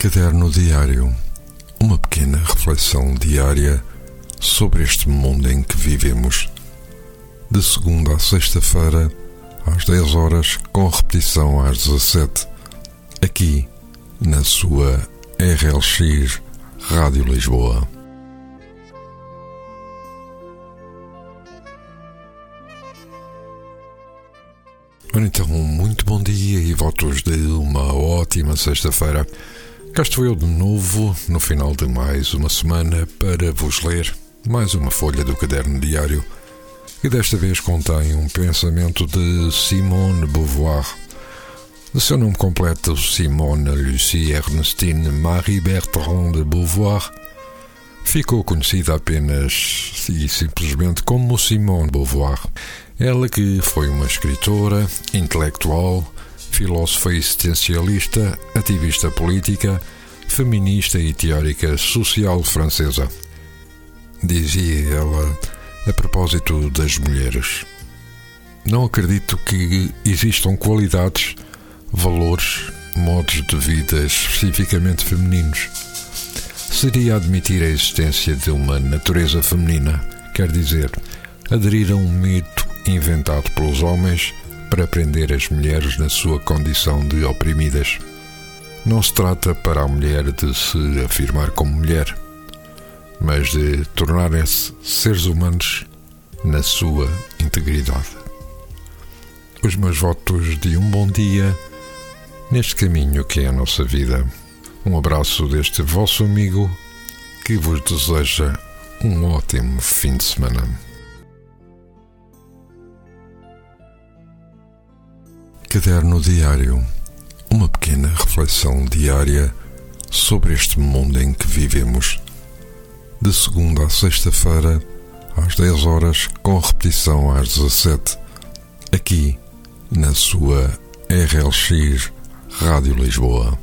Caderno Diário Uma pequena reflexão diária sobre este mundo em que vivemos. De segunda a sexta-feira, às 10 horas, com repetição às 17, aqui na sua RLX Rádio Lisboa. Então, muito bom dia e votos de uma ótima sexta-feira. Cá estou eu de novo, no final de mais uma semana, para vos ler mais uma folha do caderno diário, que desta vez contém um pensamento de Simone Beauvoir. De seu nome completo, Simone Lucie Ernestine Marie Bertrand de Beauvoir, ficou conhecida apenas e simplesmente como Simone Beauvoir. Ela que foi uma escritora, intelectual, filósofa existencialista, ativista política, feminista e teórica social francesa. Dizia ela a propósito das mulheres: Não acredito que existam qualidades, valores, modos de vida especificamente femininos. Seria admitir a existência de uma natureza feminina, quer dizer, aderir a um mito inventado pelos homens para prender as mulheres na sua condição de oprimidas. Não se trata para a mulher de se afirmar como mulher, mas de tornarem-se seres humanos na sua integridade. Os meus votos de um bom dia neste caminho que é a nossa vida. Um abraço deste vosso amigo que vos deseja um ótimo fim de semana. Caderno Diário Uma pequena reflexão diária sobre este mundo em que vivemos. De segunda a sexta-feira, às 10 horas, com repetição às 17, aqui na sua RLX Rádio Lisboa.